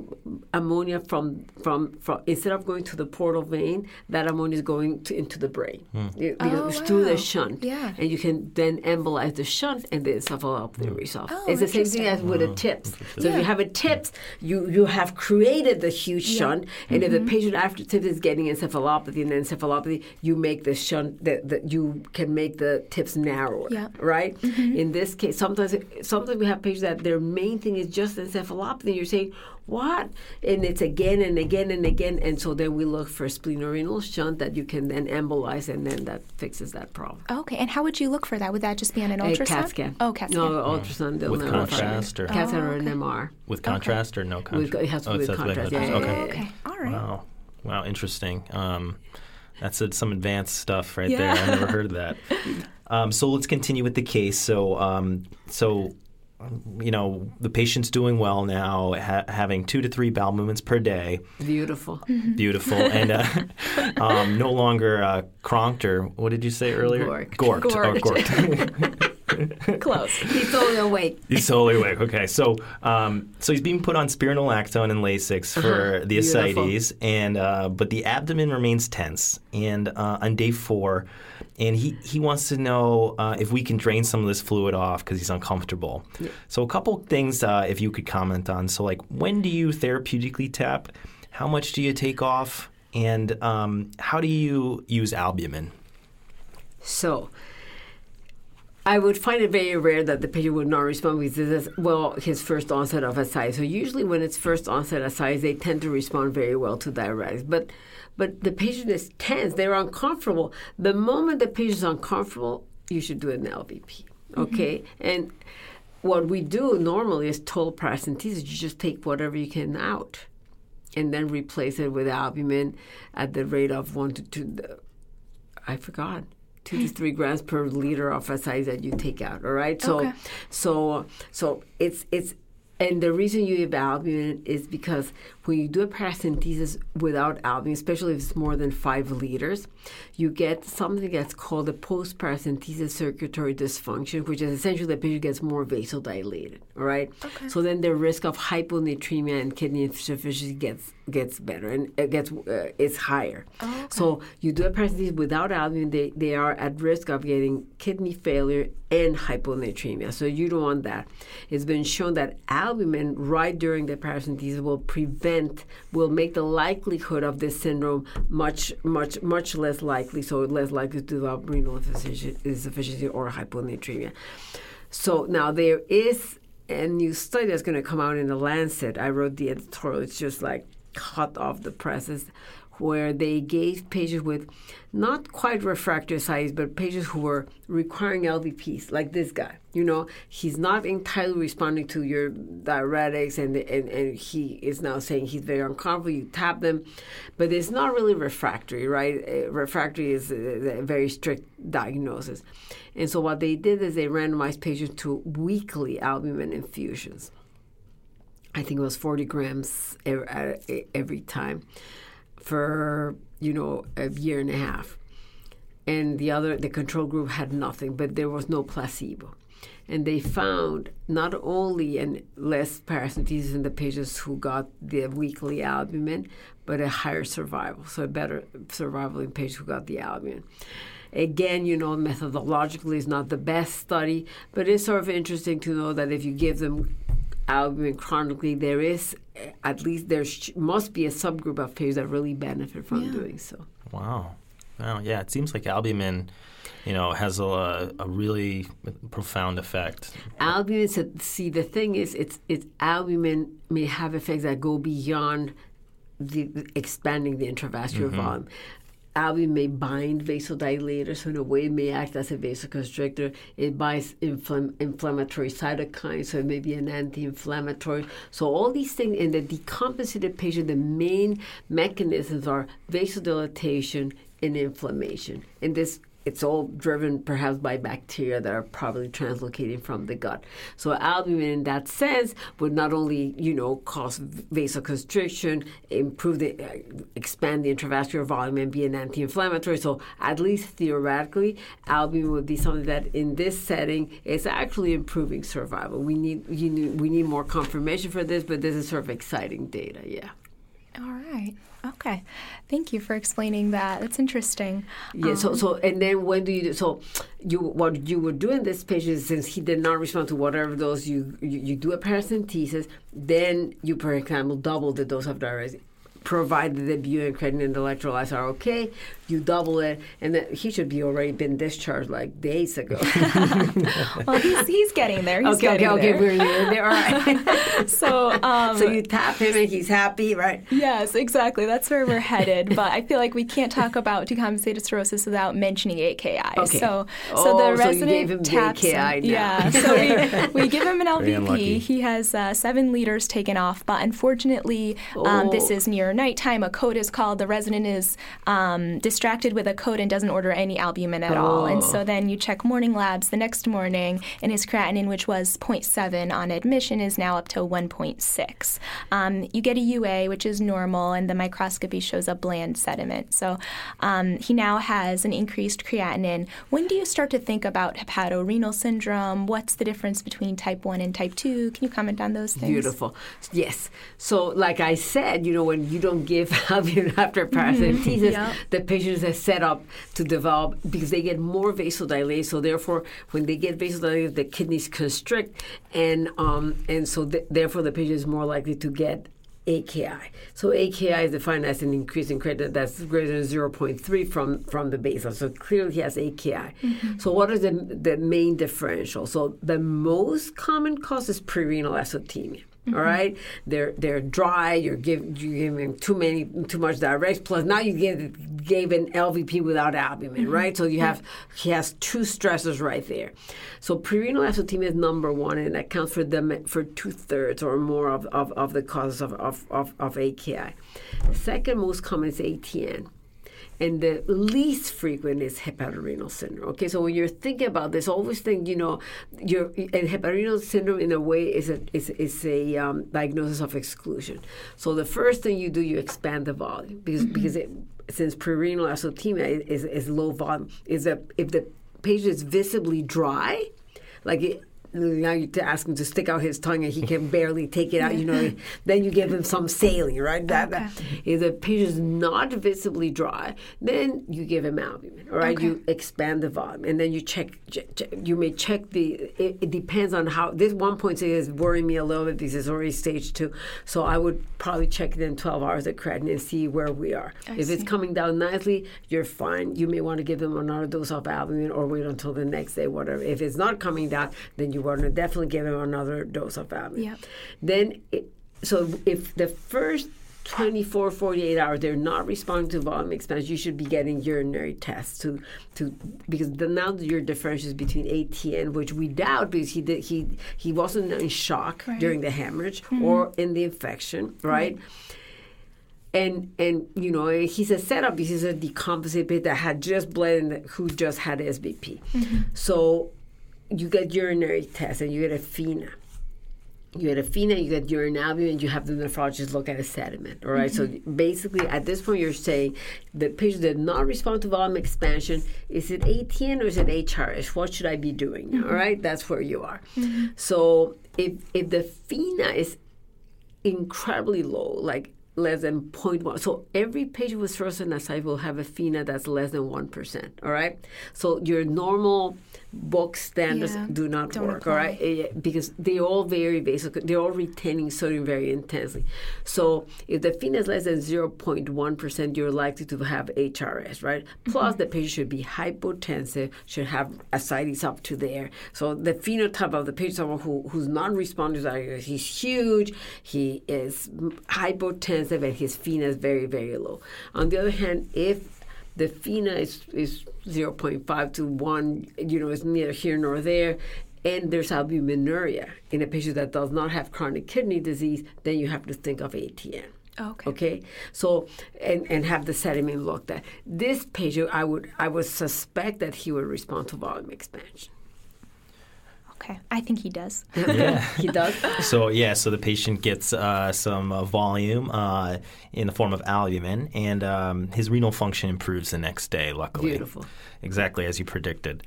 ammonia from, from from instead of going to the portal vein, that ammonia is going to, into the brain It- because Oh, it's through wow. the shunt, Yeah. and you can then embolize the shunt and the encephalopathy resolve. Oh, it's the same thing as with a TIPS. So if you have a TIPS, you you have created the huge shunt, and if Mm-hmm. the patient after TIPS is getting encephalopathy and encephalopathy, you make the shunt that that you can make the TIPS narrower, Yeah. right? In this case, sometimes sometimes we have patients that their main thing is just encephalopathy. And you're saying what, and it's again and again and again, and so then we look for a splenorenal shunt that you can then embolize, and then that fixes that problem. Okay. And how would you look for that? Would that just be on an A ultrasound? CAT scan. Oh, CAT scan. No, ultrasound. they'll With never contrast or- CAT scan or Oh, an okay. MR. With contrast or no With, contrast? it has to Oh, be with contrast. with Yeah, contrast. yeah, okay. yeah, okay. All right. Wow. Wow, interesting. Um, that's uh, some advanced stuff right Yeah. there. I never heard of that. Um, so let's continue with the case. So, um, so you know, the patient's doing well now, ha- having two to three bowel movements per day. Beautiful. Beautiful, and uh, um, no longer uh, cronked or what did you say earlier? Gorked. Gorked. Oh, Gorked. gorked. Close. He's totally awake. He's totally awake. Okay, so um, so he's being put on spironolactone and Lasix for Uh-huh. the ascites, and uh, but the abdomen remains tense. And uh, on day four, and he he wants to know uh, if we can drain some of this fluid off because he's uncomfortable. So a couple things, uh, if you could comment on. So like, when do you therapeutically tap? How much do you take off? And um, how do you use albumin? So, I would find it very rare that the patient would not respond because this is, well, his first onset of ascites. So usually when it's first onset ascites, they tend to respond very well to diuretics. But but the patient is tense, they're uncomfortable. The moment the patient is uncomfortable, you should do an LVP. Mm-hmm. Okay? And what we do normally is total paracentesis. You just take whatever you can out and then replace it with albumin at the rate of one to two. I forgot two to three grams per liter of ascites that you take out. All right, so Okay. so so it's it's. And the reason you give albumin is because when you do a paracentesis without albumin, especially if it's more than five liters, you get something that's called a post-paracentesis circulatory dysfunction, which is essentially the patient gets more vasodilated. All right. So then the risk of hyponatremia and kidney insufficiency gets gets better and it gets uh, is higher. So you do a paracentesis without albumin, they, they are at risk of getting kidney failure and hyponatremia. So you don't want that. It's been shown that albumin right during the paracentesis will prevent, will make the likelihood of this syndrome much, much, much less likely. So less likely to develop renal insufficiency or hyponatremia. So now there is a new study that's going to come out in the Lancet. I wrote the editorial. It's just like cut off the presses where they gave patients with not quite refractory ascites, but patients who were requiring LVPs, like this guy. You know, he's not entirely responding to your diuretics, and, and, and he is now saying he's very uncomfortable. You tap them, but it's not really refractory, right? Uh, refractory is a, a very strict diagnosis. And so what they did is they randomized patients to weekly albumin infusions. I think it was 40 grams every time for you know a year and a half, and the other the control group had nothing, but there was no placebo. And they found not only an less paracentesis in the patients who got the weekly albumin, but a higher survival, so a better survival in patients who got the albumin. Again, you know, methodologically is not the best study, but it's sort of interesting to know that if you give them albumin chronically, there is at least there sh- must be a subgroup of patients that really benefit from yeah. doing so. Wow. Wow. Yeah, it seems like albumin, you know, has a, a really profound effect. Albumin. See, the thing is, it's it's albumin may have effects that go beyond the, expanding the intravascular mm-hmm. volume albumin may bind vasodilators, so in a way it may act as a vasoconstrictor. It binds infl- inflammatory cytokines, so it may be an anti-inflammatory. So all these things in the decompensated patient, the main mechanisms are vasodilatation and inflammation. And this it's all driven perhaps by bacteria that are probably translocating from the gut. So albumin, in that sense, would not only you know cause vasoconstriction, improve the uh, expand the intravascular volume, and be an anti-inflammatory. So at least theoretically, albumin would be something that in this setting is actually improving survival. We need, you need we need more confirmation for this, but this is sort of exciting data. Yeah. All right. Okay. Thank you for explaining that. That's interesting. Yeah. Um, so, so, and then when do you? Do, so, you what you were doing this patient since he did not respond to whatever dose you you, you do a paracentesis, then you, for example, double the dose of diuretic provided the butane creatinine electrolytes are okay, you double it, and then he should be already been discharged like days ago. well, he's, he's getting there. He's okay, getting okay, there. okay, we're there. All right. so, um, so you tap him and he's happy, right? Yes, exactly. That's where we're headed. But I feel like we can't talk about decompensated cirrhosis without mentioning AKI. Okay. So, oh, so the so resident you gave him taps the AKI him. now. Yeah. So we, we give him an LVP. He has uh, seven liters taken off, but unfortunately, um, this Oh. is near nighttime. A code is called. The resident is um, distracted with a code and doesn't order any albumin at all. And so then you check morning labs the next morning, and his creatinine, which was 0.7 on admission, is now up to 1.6. Um, you get a UA, which is normal, and the microscopy shows a bland sediment. So um, he now has an increased creatinine. When do you start to think about hepatorenal syndrome? What's the difference between type 1 and type 2? Can you comment on those things? Beautiful. Yes. So, like I said, you know, when you don't give albumin after paracentesis, Yep. the patient is set up to develop because they get more vasodilated. So, therefore, when they get vasodilated, the kidneys constrict, and um, and so th- therefore the patient is more likely to get AKI. So AKI is defined as an increase in creatinine that's greater than 0.3 from, from the baseline. So clearly he has AKI. So what is the, the main differential? So the most common cause is prerenal azotemia. All mm-hmm. right, they're they're dry. You're giving you giving too many too much direct. Plus now you give gave an LVP without albumin, mm-hmm. right? So you have he has two stressors right there. So prerenal azotemia is number one, and that accounts for them for two thirds or more of, of, of the causes of, of, of, of AKI. The second most common is ATN and the least frequent is hepatorenal syndrome. Okay, so when you're thinking about this, always think, you know, your and hepatorenal syndrome in a way is a is, is a um, diagnosis of exclusion. So the first thing you do, you expand the volume because because it, since prerenal azotemia is, is low volume, is that if the patient is visibly dry, like it, now you to ask him to stick out his tongue and he can barely take it out. You know, then you give him some saline, right? That, that if the patient is not visibly dry, then you give him albumin. All right, Okay. you expand the volume, and then you check. check, check you may check the. It, it depends on how. This one point is worrying me a little bit because it's already stage two. So I would probably check it in 12 hours of creatinine and see where we are. if it's coming down nicely, you're fine. You may want to give them another dose of albumin or wait until the next day, whatever. If it's not coming down, then you definitely give him another dose of. Yep. Then, it, so if the first 24, 48 hours they're not responding to volume expansion, you should be getting urinary tests to to because the, now your difference is between ATN, which we doubt because he did he he wasn't in shock during the hemorrhage hmm. or in the infection, right? And and you know he's a setup. He's a decompensated patient that had just bled and who just had SBP. Mm-hmm. So you get urinary tests and you get a FENA you get a FENA, you get urine albumin, you have the nephrologist look at a sediment. All right? So mm-hmm. basically, at this point, you're saying the patient did not respond to volume expansion. Is it ATN or is it HRS? What should I be doing? All mm-hmm. right, that's where you are. Mm-hmm. So if if the FENA is incredibly low, like less than 0.1. So every patient with and ascites will have a FENA that's less than 1%. All right? So your normal book standards Yeah, do not don't work. All right? Because they all very basic. They're all retaining sodium very intensely. So if the FENA is less than 0.1%, you're likely to have HRS, right? Plus, mm-hmm. the patient should be hypotensive, should have ascites up to there. So the phenotype of the patient, someone who, who's non-responding, are he's huge, he is hypotensive, and his FENA is very, very low. On the other hand, if the FENA is, is 0.5 to 1, you know, it's neither here nor there, and there's albuminuria in a patient that does not have chronic kidney disease, then you have to think of ATN. Okay. Okay, so and and have the sediment looked at. This patient, I would I would suspect that he would respond to volume expansion. Okay. I think he does. yeah. he does. So yeah, so the patient gets uh, some uh, volume uh, in the form of albumin, and um, his renal function improves the next day. Luckily, Beautiful. exactly as you predicted.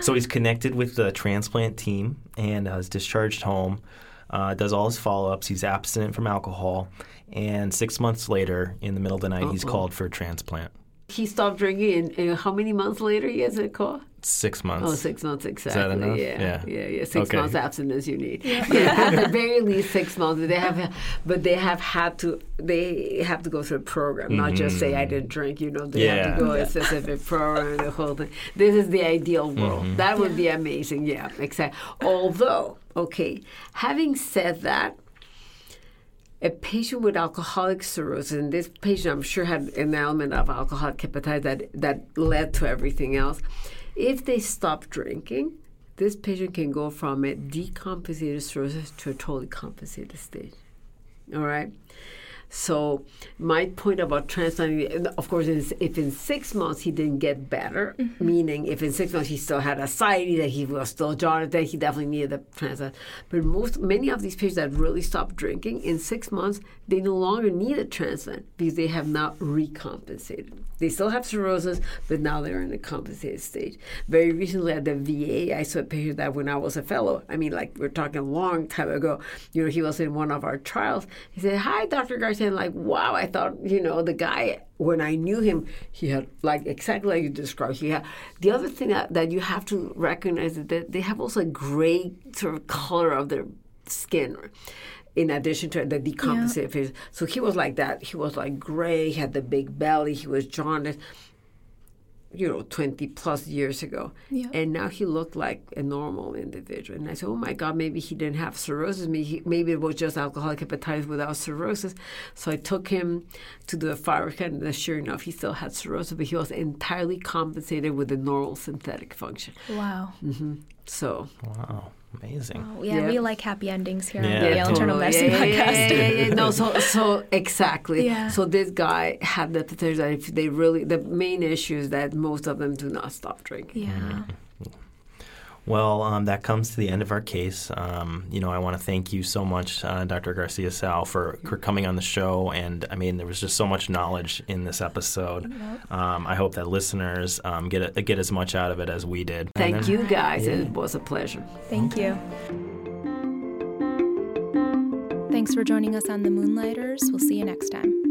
so he's connected with the transplant team and uh, is discharged home. Uh, does all his follow-ups. He's abstinent from alcohol, and six months later, in the middle of the night, he's called for a transplant. He stopped drinking, and, and how many months later he has a call? Six months. Oh, six months exactly. enough? Yeah, Yeah. yeah, yeah. Six Okay. months abstinence you need. Yeah. at the very least six months. But they have, but they have had to. They have to go through a program, not just say I didn't drink. You know, they have Mm-hmm. Yeah. to go a specific program. The whole thing. This is the ideal world. Mm-hmm. That would be amazing. Yeah, exactly. Although, okay, having said that a patient with alcoholic cirrhosis, and this patient I'm sure had an element of alcoholic hepatitis that, that led to everything else. If they stop drinking, this patient can go from a decompensated cirrhosis to a totally compensated stage. All right? So my point about transplanting, of course, is if in six months he didn't get better, mm-hmm. meaning if in six months he still had ascites, that he was still jaundice, then he definitely needed the transplant. But most, many of these patients that really stopped drinking in six months, they no longer need a transplant because they have now recompensated. They still have cirrhosis, but now they're in a compensated stage. Very recently at the VA, I saw a patient that when I was a fellow, I mean, like we're talking a long time ago, you know, he was in one of our trials. He said, Hi, Dr. Garcia. I'm like, wow, I thought, you know, the guy, when I knew him, he had, like, exactly like you described. He had, the other thing that, that you have to recognize is that they have also a gray sort of color of their skin in addition to the decompensated phase. So he was like that. He was like gray, he had the big belly, he was jaundiced, you know, 20 plus years ago. Yeah. And now he looked like a normal individual. And I said, oh my God, maybe he didn't have cirrhosis. Maybe, he, maybe it was just alcoholic hepatitis without cirrhosis. So I took him to do a FibroScan, and sure enough, he still had cirrhosis, but he was entirely compensated with a normal synthetic function. Wow. Mm-hmm. So Wow, amazing. Oh, yeah, Yeah. we like happy endings here Yeah, on the Yale Internal totally. Medicine yeah, yeah, podcast. Yeah, yeah, yeah. No, so so exactly. Yeah. So this guy had the potential that if they really the main issue is that most of them do not stop drinking. Yeah. Mm. Well, um, that comes to the end of our case. Um, you know, I want to thank you so much, uh, Dr. Garcia Tsao, for, for coming on the show. And I mean, there was just so much knowledge in this episode. Um, I hope that listeners um, get get as much out of it as we did. Thank then, you guys. Yeah. It was a pleasure. Thank you. Thanks for joining us on The Moonlighters. We'll see you next time.